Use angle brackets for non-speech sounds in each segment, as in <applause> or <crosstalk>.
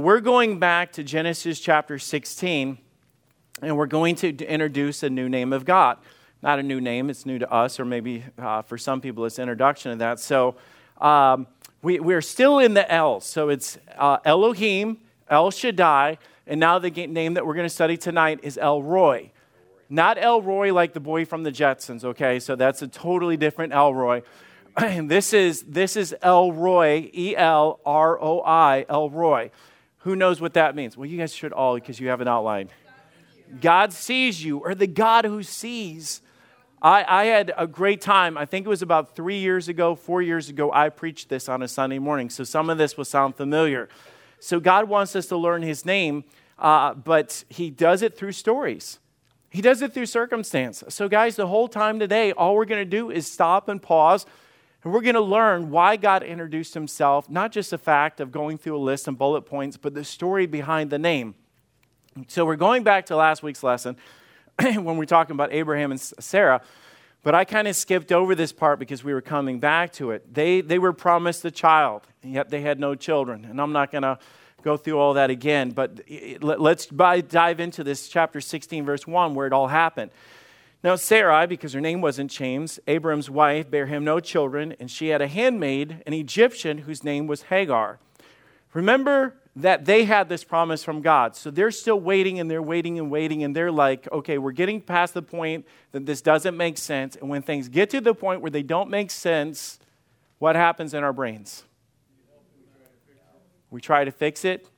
We're going back to Genesis chapter 16, and we're going to introduce a new name of God. Not a new name, it's new to us, or maybe uh, for some people it's introduction of that. So um, we, we're still in the L. So it's uh, Elohim, El Shaddai, and now the name that we're going to study tonight is El Roi. Not El Roi like the boy from the Jetsons, okay? So that's a totally different El Roi. <clears throat> this is this is El Roi, E L R O I, El Roi. Who knows what that means? Well, you guys should all because you have an outline. God sees you, or the God who sees. I, I, had a great time. I think it was about three years ago, four years ago, I preached this on a Sunday morning. So some of this will sound familiar. So God wants us to learn His name, uh, but He does it through stories. He does it through circumstance. So, guys, the whole time today, all we're going to do is stop and pause and we're going to learn why God introduced himself, not just the fact of going through a list and bullet points, but the story behind the name. So we're going back to last week's lesson <clears throat> when we're talking about Abraham and Sarah. But I kind of skipped over this part because we were coming back to it. They, they were promised a child, yet they had no children. And I'm not going to go through all that again, but let's dive into this chapter 16, verse 1, where it all happened. Now, Sarai, because her name wasn't changed, Abram's wife, bare him no children, and she had a handmaid, an Egyptian, whose name was Hagar. Remember that they had this promise from God. So they're still waiting and they're waiting and waiting, and they're like, okay, we're getting past the point that this doesn't make sense. And when things get to the point where they don't make sense, what happens in our brains? We try to fix it,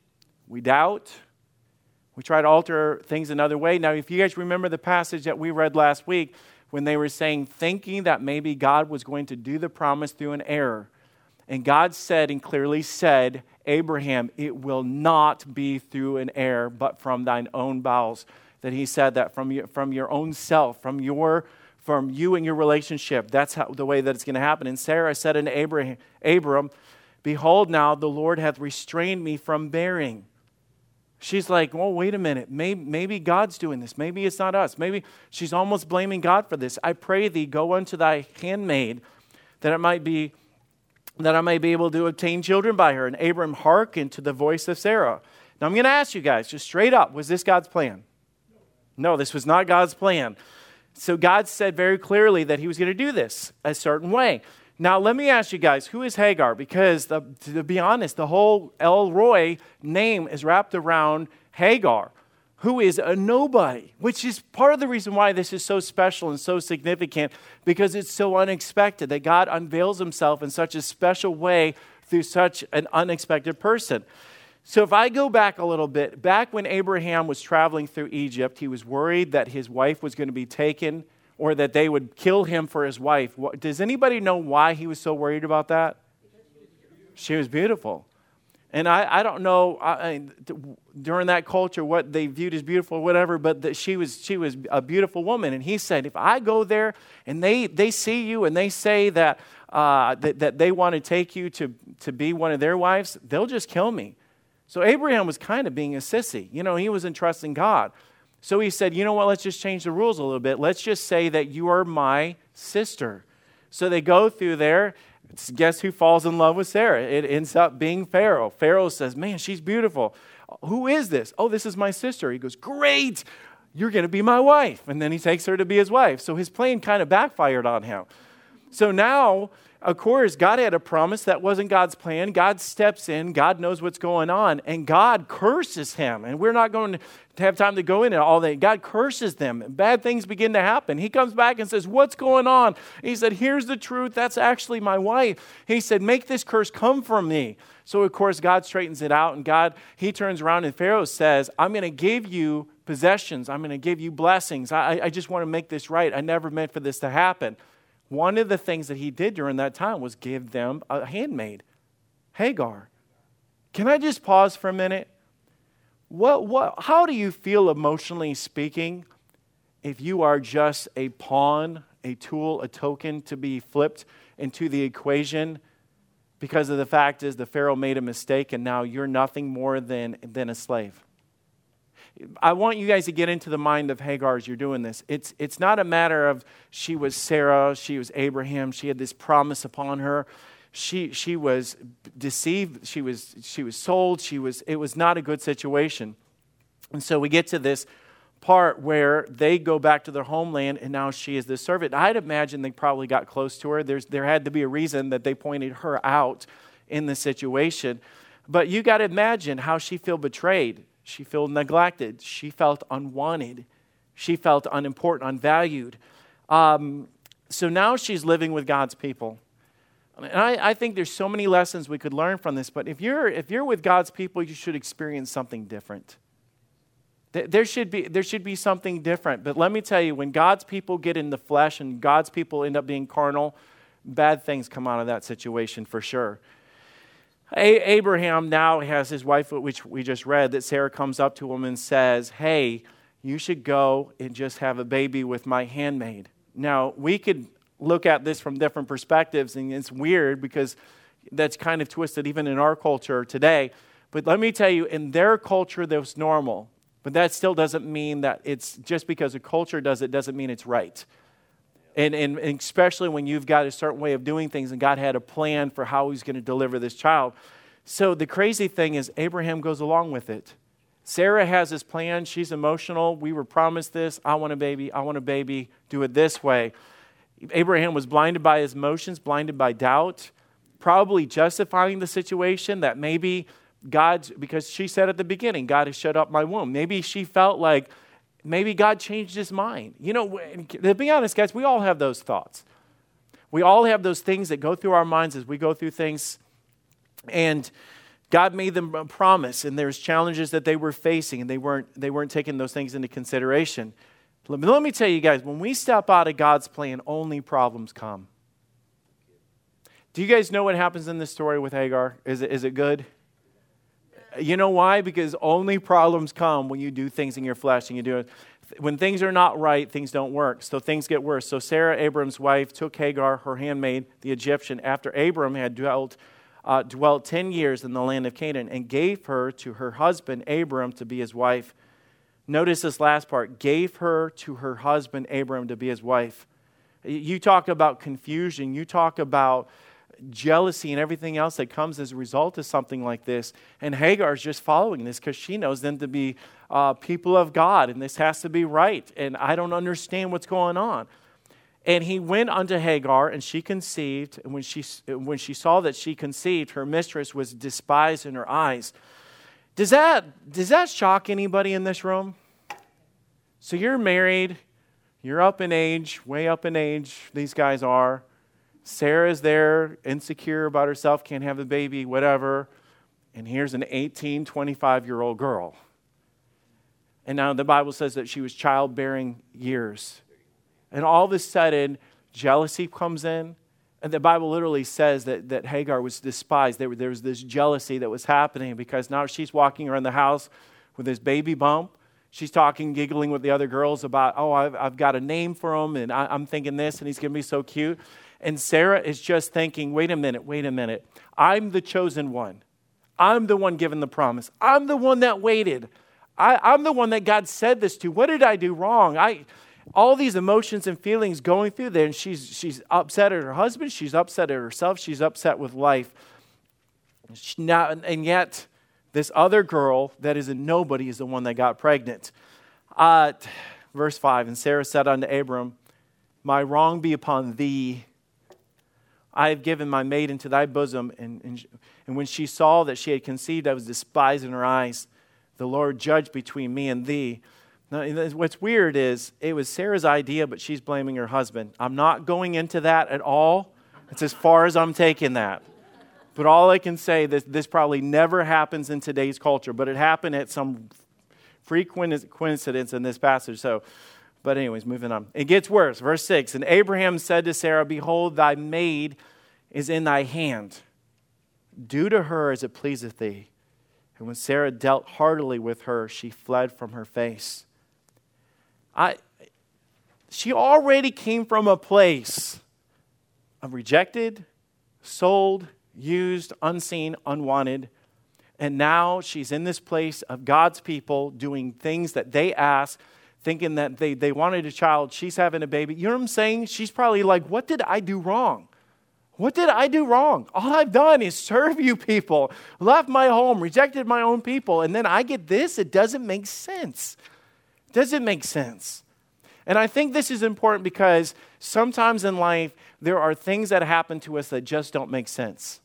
we doubt, we try to alter things another way. Now, if you guys remember the passage that we read last week, when they were saying, thinking that maybe God was going to do the promise through an error. And God said and clearly said, Abraham, it will not be through an error, but from thine own bowels. That he said that from your, from your own self, from your from you and your relationship. That's how, the way that it's going to happen. And Sarah said unto Abraham, Abram, Behold, now the Lord hath restrained me from bearing. She's like, well, wait a minute. Maybe, maybe God's doing this. Maybe it's not us. Maybe she's almost blaming God for this. I pray thee, go unto thy handmaid that it might be that I may be able to obtain children by her. And Abram hearkened to the voice of Sarah. Now I'm going to ask you guys, just straight up, was this God's plan? No, this was not God's plan. So God said very clearly that he was going to do this a certain way. Now, let me ask you guys, who is Hagar? Because the, to be honest, the whole El Roi name is wrapped around Hagar, who is a nobody, which is part of the reason why this is so special and so significant, because it's so unexpected that God unveils himself in such a special way through such an unexpected person. So, if I go back a little bit, back when Abraham was traveling through Egypt, he was worried that his wife was going to be taken or that they would kill him for his wife. Does anybody know why he was so worried about that? She was beautiful. And I, I don't know I, during that culture what they viewed as beautiful or whatever, but that she was, she was a beautiful woman. And he said, if I go there and they, they see you and they say that, uh, that, that they want to take you to, to be one of their wives, they'll just kill me. So Abraham was kind of being a sissy. You know, he was entrusting God. So he said, You know what? Let's just change the rules a little bit. Let's just say that you are my sister. So they go through there. Guess who falls in love with Sarah? It ends up being Pharaoh. Pharaoh says, Man, she's beautiful. Who is this? Oh, this is my sister. He goes, Great. You're going to be my wife. And then he takes her to be his wife. So his plan kind of backfired on him. So now of course, God had a promise that wasn't God's plan. God steps in, God knows what's going on, and God curses him. And we're not going to have time to go into all that. God curses them. and Bad things begin to happen. He comes back and says, What's going on? He said, Here's the truth. That's actually my wife. He said, Make this curse come from me. So, of course, God straightens it out, and God, he turns around, and Pharaoh says, I'm going to give you possessions. I'm going to give you blessings. I, I just want to make this right. I never meant for this to happen. One of the things that he did during that time was give them a handmaid, Hagar. Can I just pause for a minute? What, what, how do you feel emotionally speaking if you are just a pawn, a tool, a token to be flipped into the equation because of the fact is the Pharaoh made a mistake and now you're nothing more than, than a slave? I want you guys to get into the mind of Hagar as you're doing this. It's, it's not a matter of she was Sarah, she was Abraham, she had this promise upon her. she, she was deceived, she was, she was sold, she was, it was not a good situation. And so we get to this part where they go back to their homeland and now she is the servant. I'd imagine they probably got close to her. There's, there had to be a reason that they pointed her out in the situation. But you got to imagine how she felt betrayed. She felt neglected. She felt unwanted. She felt unimportant, unvalued. Um, so now she's living with God's people. And I, I, think there's so many lessons we could learn from this, but if you're, if you're with God's people, you should experience something different. There should, be, there should be something different. But let me tell you, when God's people get in the flesh and God's people end up being carnal, bad things come out of that situation for sure. A- Abraham now has his wife, which we just read, that Sarah comes up to him and says, Hey, you should go and just have a baby with my handmaid. Now, we could look at this from different perspectives, and it's weird because that's kind of twisted even in our culture today. But let me tell you, in their culture, that was normal. But that still doesn't mean that it's just because a culture does it, doesn't mean it's right. And, and, and especially when you've got a certain way of doing things and God had a plan for how He's going to deliver this child. So the crazy thing is, Abraham goes along with it. Sarah has this plan. She's emotional. We were promised this. I want a baby. I want a baby. Do it this way. Abraham was blinded by his emotions, blinded by doubt, probably justifying the situation that maybe God, because she said at the beginning, God has shut up my womb. Maybe she felt like maybe God changed his mind. You know, to be honest, guys, we all have those thoughts. We all have those things that go through our minds as we go through things. And God made them a promise, and there's challenges that they were facing, and they weren't, they weren't taking those things into consideration. Let me, let me tell you guys, when we step out of God's plan, only problems come. Do you guys know what happens in this story with Hagar? Is it, is it good? You know why? Because only problems come when you do things in your flesh and you do it. When things are not right, things don't work. So things get worse. So Sarah, Abram's wife, took Hagar, her handmaid, the Egyptian, after Abram had dwelt, uh, dwelt 10 years in the land of Canaan, and gave her to her husband, Abram, to be his wife. Notice this last part gave her to her husband, Abram, to be his wife. You talk about confusion. You talk about jealousy and everything else that comes as a result of something like this. And Hagar is just following this because she knows them to be uh, people of God and this has to be right. And I don't understand what's going on. And he went unto Hagar, and she conceived. And when she, when she saw that she conceived, her mistress was despised in her eyes. Does that, does that shock anybody in this room? So you're married, you're up in age, way up in age, these guys are. Sarah's there, insecure about herself, can't have the baby, whatever. And here's an 18, 25 year old girl. And now the Bible says that she was childbearing years. And all of a sudden, jealousy comes in. And the Bible literally says that, that Hagar was despised. There, there was this jealousy that was happening because now she's walking around the house with this baby bump. She's talking, giggling with the other girls about, oh, I've, I've got a name for him, and I, I'm thinking this, and he's going to be so cute. And Sarah is just thinking, wait a minute, wait a minute. I'm the chosen one. I'm the one given the promise. I'm the one that waited. I, am the one that God said this to. What did I do wrong? I, all these emotions and feelings going through there, and she's, she's upset at her husband, she's upset at herself, she's upset with life. She now, and yet, this other girl that is a nobody is the one that got pregnant. Uh, verse 5 And Sarah said unto Abram, My wrong be upon thee I have given my maid into thy bosom. And, and, and when she saw that she had conceived, I was despised in her eyes. The Lord judged between me and thee. Now, what's weird is it was Sarah's idea, but she's blaming her husband. I'm not going into that at all. It's as far as I'm taking that. But all I can say this this probably never happens in today's culture, but it happened at some frequent coincidence in this passage. So but, anyways, moving on. It gets worse. Verse 6 And Abraham said to Sarah, Behold, thy maid is in thy hand. Do to her as it pleaseth thee. And when Sarah dealt heartily with her, she fled from her face. I, she already came from a place of rejected, sold, used, unseen, unwanted. And now she's in this place of God's people doing things that they ask thinking that they, they wanted a child. She's having a baby. You know what I'm saying? She's probably like, What did I do wrong? What did I do wrong? All I've done is serve you people, left my home, rejected my own people, and then I get this? It doesn't make sense. Does it make sense? And I think this is important because sometimes in life, there are things that happen to us that just don't make sense.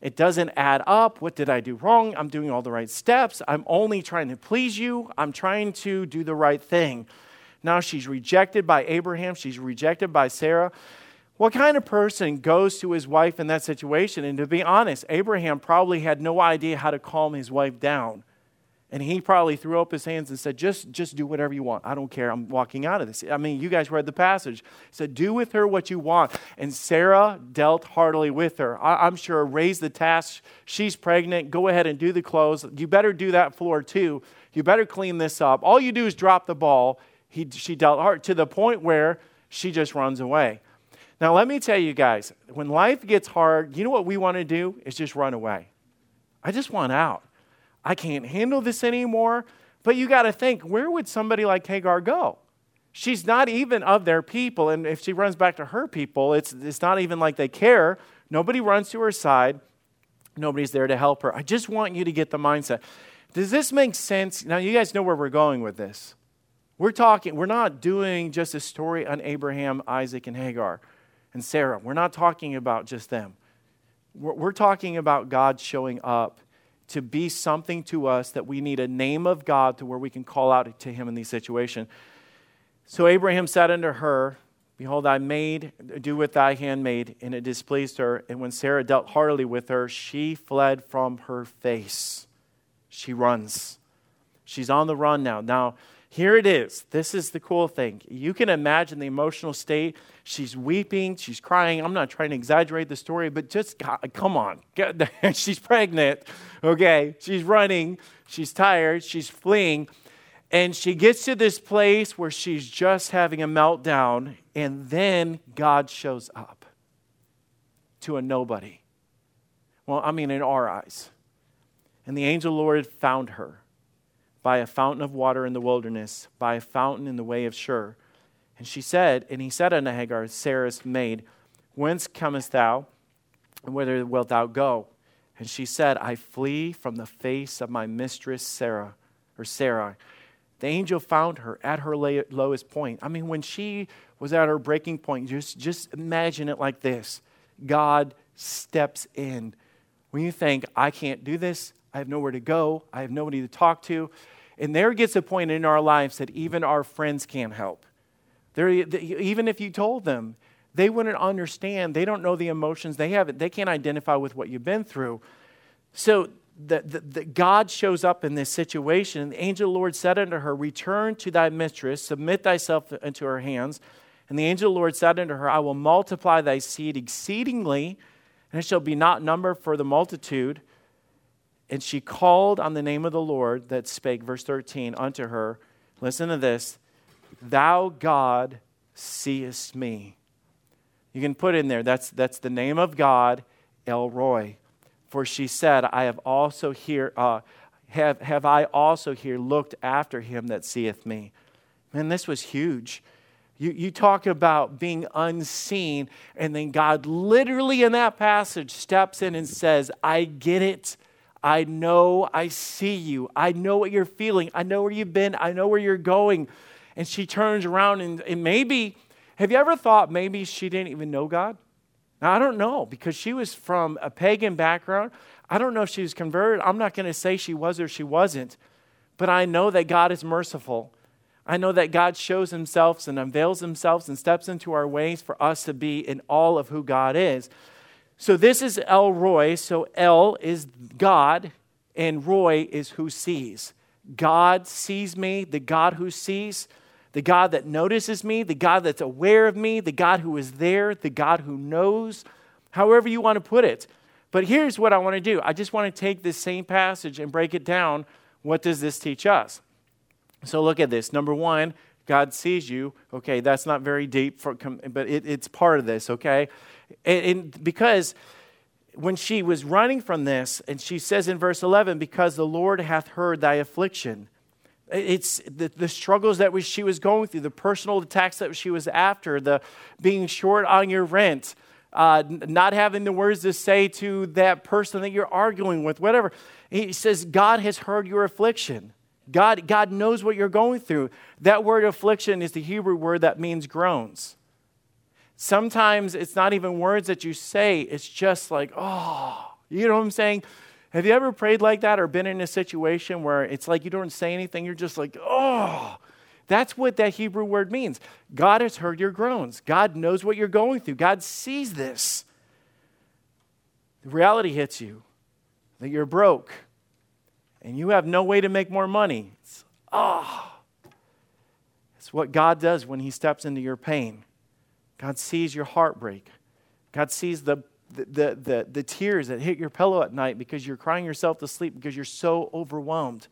It doesn't add up. What did I do wrong? I'm doing all the right steps. I'm only trying to please you. I'm trying to do the right thing. Now she's rejected by Abraham, she's rejected by Sarah. What kind of person goes to his wife in that situation? And to be honest, Abraham probably had no idea how to calm his wife down. And he probably threw up his hands and said, just, just do whatever you want. I don't care. I'm walking out of this. I mean, you guys read the passage. He said, Do with her what you want. And Sarah dealt heartily with her. I, am sure raised the task. She's pregnant. Go ahead and do the clothes. You better do that floor too. You better clean this up. All you do is drop the ball. He, she dealt hard to the point where she just runs away. Now, let me tell you guys, when life gets hard, you know what we want to do? Is just run away. I just want out. I can't handle this anymore. But you got to think, where would somebody like Hagar go? She's not even of their people. And if she runs back to her people, it's, it's not even like they care. Nobody runs to her side, nobody's there to help her. I just want you to get the mindset. Does this make sense? Now, you guys know where we're going with this. We're talking, we're not doing just a story on Abraham, Isaac, and Hagar and Sarah. We're not talking about just them. We're, we're talking about God showing up to be something to us that we need a name of God to where we can call out to him in these situations. So Abraham said unto her, Behold, I made, do with thy handmaid, and it displeased her. And when Sarah dealt heartily with her, she fled from her face. She runs. She's on the run now. Now, here it is. This is the cool thing. You can imagine the emotional state. She's weeping, she's crying. I'm not trying to exaggerate the story, but just come on. <laughs> she's pregnant, okay? She's running, she's tired, she's fleeing. And she gets to this place where she's just having a meltdown, and then God shows up to a nobody. Well, I mean, in our eyes. And the angel Lord found her by a fountain of water in the wilderness, by a fountain in the way of Shur. And she said, and he said unto Hagar, Sarah's maid, Whence comest thou, and whither wilt thou go? And she said, I flee from the face of my mistress Sarah, or Sarah. The angel found her at her lowest point. I mean, when she was at her breaking point, just, just imagine it like this God steps in. When you think, I can't do this, I have nowhere to go. I have nobody to talk to. And there gets a point in our lives that even our friends can't help. There, even if you told them, they wouldn't understand. They don't know the emotions. They haven't. They can't identify with what you've been through. So the, the, the, God shows up in this situation. The angel of the Lord said unto her, Return to thy mistress, submit thyself into her hands. And the angel of the Lord said unto her, I will multiply thy seed exceedingly, and it shall be not numbered for the multitude. And she called on the name of the Lord that spake, verse 13, unto her. Listen to this Thou God seest me. You can put in there, that's, that's the name of God, El Roi. For she said, I have also here, uh, have, have I also here looked after him that seeth me. Man, this was huge. You, you talk about being unseen, and then God literally in that passage steps in and says, I get it. I know I see you. I know what you're feeling. I know where you've been. I know where you're going. And she turns around and, and maybe, have you ever thought maybe she didn't even know God? Now, I don't know because she was from a pagan background. I don't know if she was converted. I'm not going to say she was or she wasn't. But I know that God is merciful. I know that God shows himself and unveils himself and steps into our ways for us to be in all of who God is. So this is El Roi. So El is God, and Roi is who sees. God sees me, the God who sees, the God that notices me, the God that's aware of me, the God who is there, the God who knows, however you want to put it. But here's what I want to do I just want to take this same passage and break it down. What does this teach us? So look at this. Number one, God sees you. Okay, that's not very deep, for, but it, it's part of this, okay? And, and because when she was running from this, and she says in verse 11, because the Lord hath heard thy affliction. It's the, the struggles that she was going through, the personal attacks that she was after, the being short on your rent, uh, not having the words to say to that person that you're arguing with, whatever. He says, God has heard your affliction. God, God knows what you're going through. That word affliction is the Hebrew word that means groans. Sometimes it's not even words that you say, it's just like, oh, you know what I'm saying? Have you ever prayed like that or been in a situation where it's like you don't say anything, you're just like, oh, that's what that Hebrew word means. God has heard your groans. God knows what you're going through. God sees this. The reality hits you that you're broke and you have no way to make more money. It's, ah. Oh. It's what God does when He steps into your pain. God sees your heartbreak. God sees the, the, the, the, the tears that hit your pillow at night because you're crying yourself to sleep because you're so overwhelmed.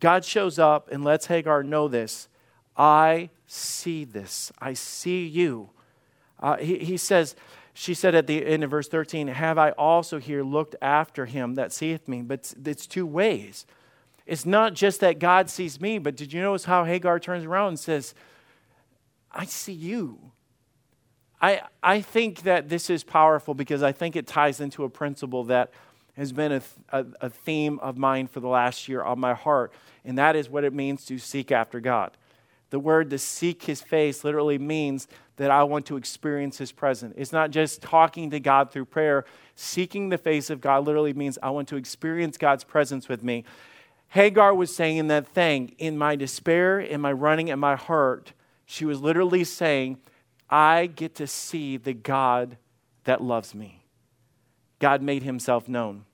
God shows up and lets Hagar know this. I see this. I see you. Uh, he, he says, she said at the end of verse 13, Have I also here looked after him that seeth me? But it's two ways. It's not just that God sees me, but did you notice how Hagar turns around and says, I see you? I, I think that this is powerful because I think it ties into a principle that has been a, a, a theme of mine for the last year on my heart and that is what it means to seek after God. The word to seek his face literally means that I want to experience his presence. It's not just talking to God through prayer. Seeking the face of God literally means I want to experience God's presence with me. Hagar was saying in that thing in my despair, in my running, in my heart. She was literally saying, I get to see the God that loves me. God made himself known.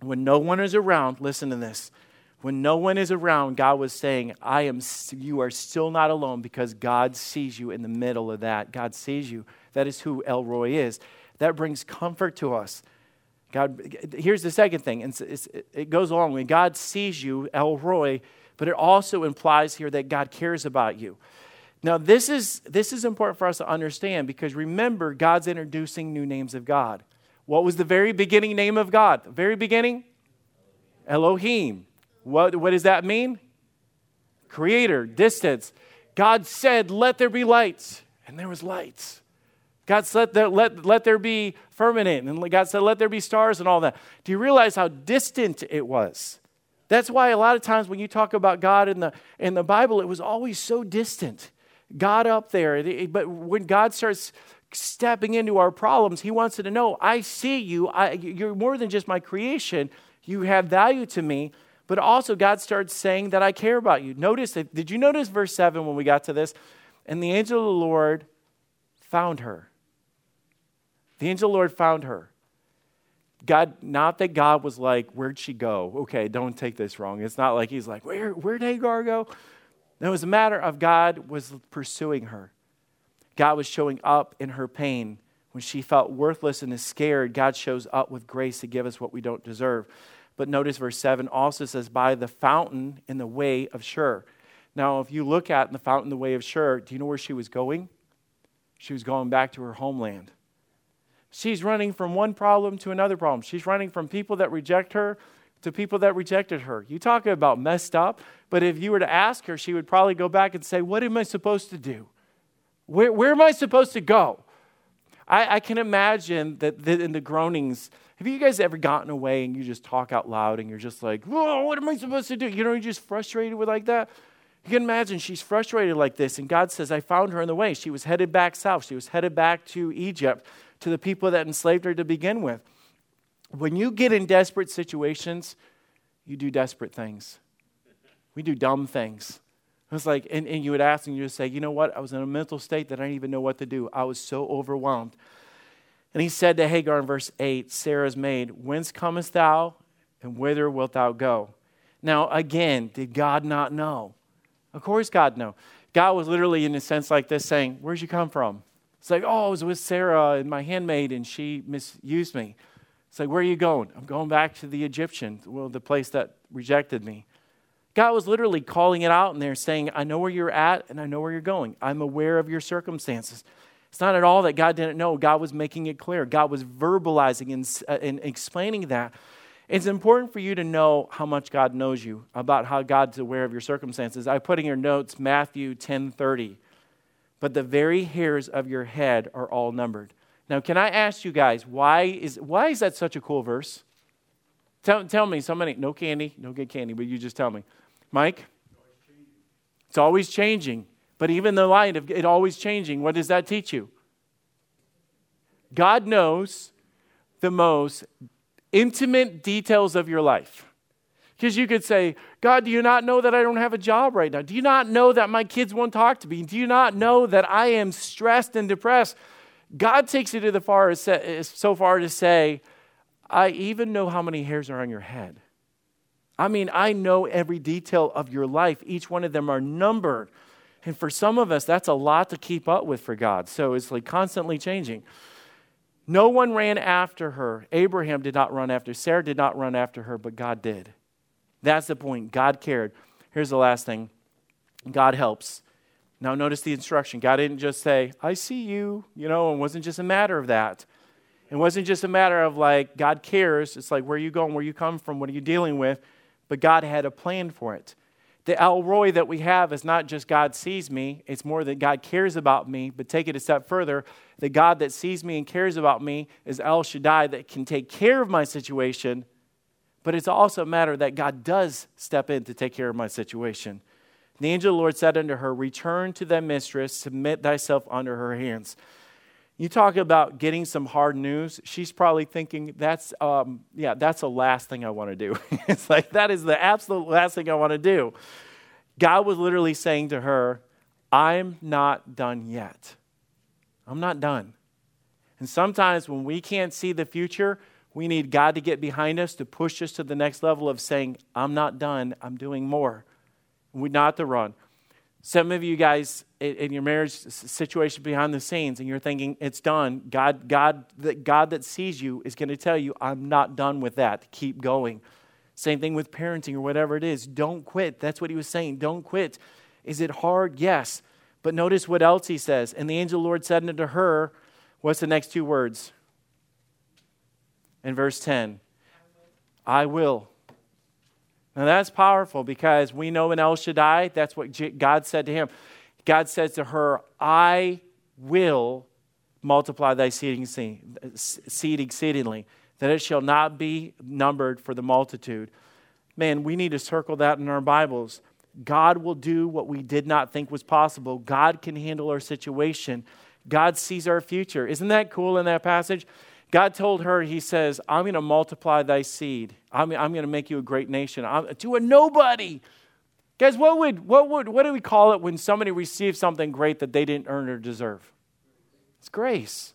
When no one is around, listen to this when no one is around, God was saying, I am, you are still not alone because God sees you in the middle of that. God sees you. That is who El Roi is. That brings comfort to us. God, here's the second thing. It's, it goes along when God sees you, El Roi, but it also implies here that God cares about you. Now, this is, this is important for us to understand because remember, God's introducing new names of God. What was the very beginning name of God? The very beginning? Elohim. What, what does that mean? Creator, distance. God said, Let there be lights, and there was lights. God said, let, let, let there be firmament, and God said, Let there be stars, and all that. Do you realize how distant it was? That's why a lot of times when you talk about God in the, in the Bible, it was always so distant. God up there. But when God starts stepping into our problems, He wants to know, I see you. I, you're more than just my creation. You have value to me. But also, God starts saying that I care about you. Notice, did you notice verse 7 when we got to this? And the angel of the Lord found her. The angel of the Lord found her. God, not that God was like, Where'd she go? Okay, don't take this wrong. It's not like he's like, Where, where'd Hagar go? No, it was a matter of God was pursuing her. God was showing up in her pain. When she felt worthless and is scared, God shows up with grace to give us what we don't deserve. But notice verse 7 also says, by the fountain in the way of Shur. Now, if you look at the fountain in the way of Shur, do you know where she was going? She was going back to her homeland. She's running from one problem to another problem. She's running from people that reject her to people that rejected her. You talk about messed up, but if you were to ask her, she would probably go back and say, What am I supposed to do? Where, where am I supposed to go? I, I can imagine that in the groanings have you guys ever gotten away and you just talk out loud and you're just like, whoa, what am I supposed to do? You know, you're just frustrated with like that. You can imagine she's frustrated like this, and God says, I found her in the way. She was headed back south. She was headed back to Egypt, to the people that enslaved her to begin with. When you get in desperate situations, you do desperate things. We do dumb things. It's like, and, and you would ask and you would say, you know what? I was in a mental state that I didn't even know what to do. I was so overwhelmed. And he said to Hagar in verse 8, Sarah's maid, Whence comest thou, and whither wilt thou go? Now, again, did God not know? Of course, God knew. God was literally, in a sense like this, saying, Where'd you come from? It's like, Oh, I was with Sarah and my handmaid, and she misused me. It's like, Where are you going? I'm going back to the Egyptian, well, the place that rejected me. God was literally calling it out in there, saying, I know where you're at and I know where you're going. I'm aware of your circumstances. It's not at all that God didn't know. God was making it clear. God was verbalizing and, uh, and explaining that. It's important for you to know how much God knows you, about how God's aware of your circumstances. I put in your notes Matthew 10:30. But the very hairs of your head are all numbered. Now, can I ask you guys, why is, why is that such a cool verse? Tell, tell me, somebody, no candy, no good candy, but you just tell me. Mike? It's always changing. But even the light of it always changing, what does that teach you? God knows the most intimate details of your life. Because you could say, God, do you not know that I don't have a job right now? Do you not know that my kids won't talk to me? Do you not know that I am stressed and depressed? God takes it to the far as, so far to say, I even know how many hairs are on your head. I mean, I know every detail of your life. Each one of them are numbered. And for some of us, that's a lot to keep up with for God. So it's like constantly changing. No one ran after her. Abraham did not run after. Sarah did not run after her, but God did. That's the point. God cared. Here's the last thing God helps. Now, notice the instruction. God didn't just say, I see you, you know, it wasn't just a matter of that. It wasn't just a matter of like, God cares. It's like, where are you going? Where you come from? What are you dealing with? But God had a plan for it. The El Roi that we have is not just God sees me, it's more that God cares about me. But take it a step further the God that sees me and cares about me is El Shaddai that can take care of my situation. But it's also a matter that God does step in to take care of my situation. The angel of the Lord said unto her, Return to thy mistress, submit thyself under her hands. You talk about getting some hard news. She's probably thinking, that's, um, yeah, that's the last thing I want to do. <laughs> it's like, that is the absolute last thing I want to do. God was literally saying to her, I'm not done yet. I'm not done. And sometimes when we can't see the future, we need God to get behind us to push us to the next level of saying, I'm not done, I'm doing more. Not to run. Some of you guys in your marriage situation behind the scenes, and you're thinking it's done. God, God, the God that sees you is going to tell you, "I'm not done with that. Keep going." Same thing with parenting or whatever it is. Don't quit. That's what he was saying. Don't quit. Is it hard? Yes. But notice what else he says. And the angel of the Lord said unto her, What's the next two words? In verse 10, I will. Now that's powerful because we know in El Shaddai, that's what God said to him. God says to her, I will multiply thy seed exceedingly, that it shall not be numbered for the multitude. Man, we need to circle that in our Bibles. God will do what we did not think was possible. God can handle our situation. God sees our future. Isn't that cool in that passage? God told her, He says, I'm going to multiply thy seed. I'm, I'm going to make you a great nation. I'm, to a nobody. Guys, what would, what would, what do we call it when somebody receives something great that they didn't earn or deserve? It's grace.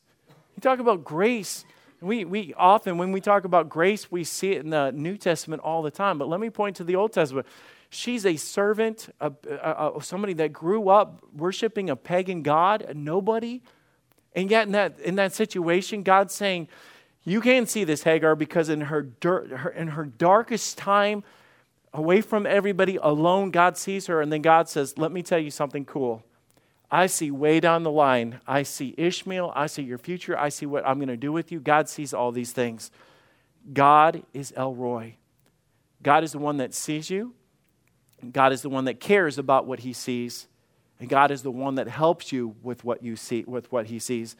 You talk about grace. We, we often, when we talk about grace, we see it in the New Testament all the time. But let me point to the Old Testament. She's a servant, a, a, a, somebody that grew up worshiping a pagan God, a nobody. And yet, in that, in that situation, God's saying, You can't see this Hagar because in her, her, in her darkest time, away from everybody, alone, God sees her. And then God says, Let me tell you something cool. I see way down the line. I see Ishmael. I see your future. I see what I'm going to do with you. God sees all these things. God is El Roi. God is the one that sees you. God is the one that cares about what he sees. And God is the one that helps you with what you see, with what he sees.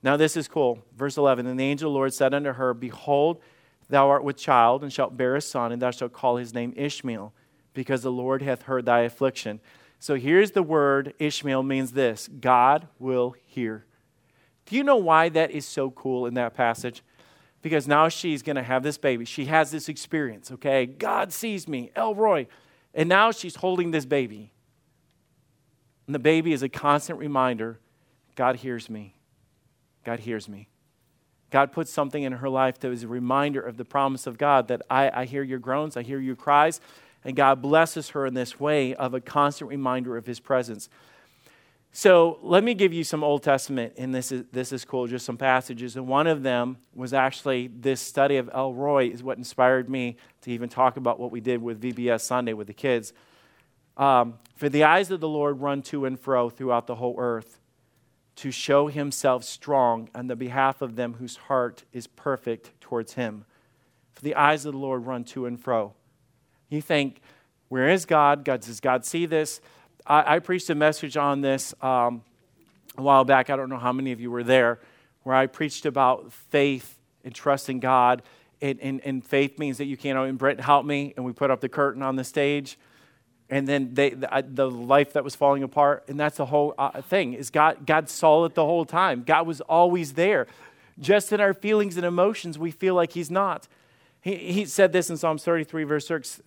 Now this is cool. Verse 11, And the angel of the Lord said unto her, Behold, thou art with child, and shalt bear a son, and thou shalt call his name Ishmael, because the Lord hath heard thy affliction. So here's the word Ishmael means this God will hear. Do you know why that is so cool in that passage? Because now she's going to have this baby. She has this experience, okay? God sees me, El Roi. And now she's holding this baby. And the baby is a constant reminder God hears me. God hears me. God puts something in her life that is a reminder of the promise of God that I, I hear your groans, I hear your cries, and God blesses her in this way of a constant reminder of his presence. So let me give you some Old Testament, and this is, this is cool, just some passages. And one of them was actually this study of El Roi, is what inspired me to even talk about what we did with VBS Sunday with the kids. Um, For the eyes of the Lord run to and fro throughout the whole earth to show himself strong on the behalf of them whose heart is perfect towards him. For the eyes of the Lord run to and fro. You think, where is God? God does God see this? I, I preached a message on this um, a while back. I don't know how many of you were there, where I preached about faith and trusting God. And, and, and faith means that you can't, and Brent helped me, and we put up the curtain on the stage. And then they, the, the life that was falling apart, and that's the whole uh, thing, is God, God saw it the whole time. God was always there. Just in our feelings and emotions, we feel like He's not. He, he said this in Psalms 33, verse 6,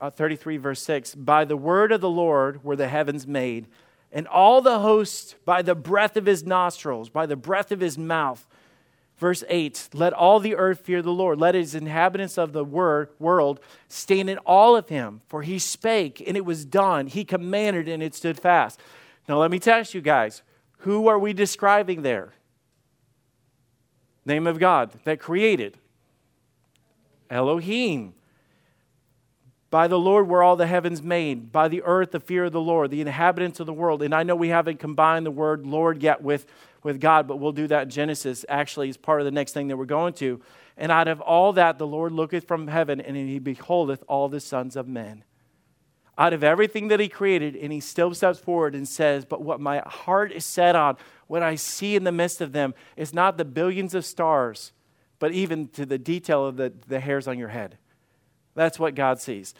uh, 33, verse 6 By the word of the Lord were the heavens made, and all the hosts by the breath of his nostrils, by the breath of his mouth. Verse 8 Let all the earth fear the Lord. Let his inhabitants of the word, world stand in awe of him. For he spake, and it was done. He commanded, and it stood fast. Now, let me test you guys who are we describing there? Name of God that created. Elohim. By the Lord were all the heavens made, by the earth the fear of the Lord, the inhabitants of the world. And I know we haven't combined the word Lord yet with, with God, but we'll do that in Genesis, actually, as part of the next thing that we're going to. And out of all that, the Lord looketh from heaven, and he beholdeth all the sons of men. Out of everything that he created, and he still steps forward and says, But what my heart is set on, what I see in the midst of them, is not the billions of stars, but even to the detail of the, the hairs on your head. That's what God sees.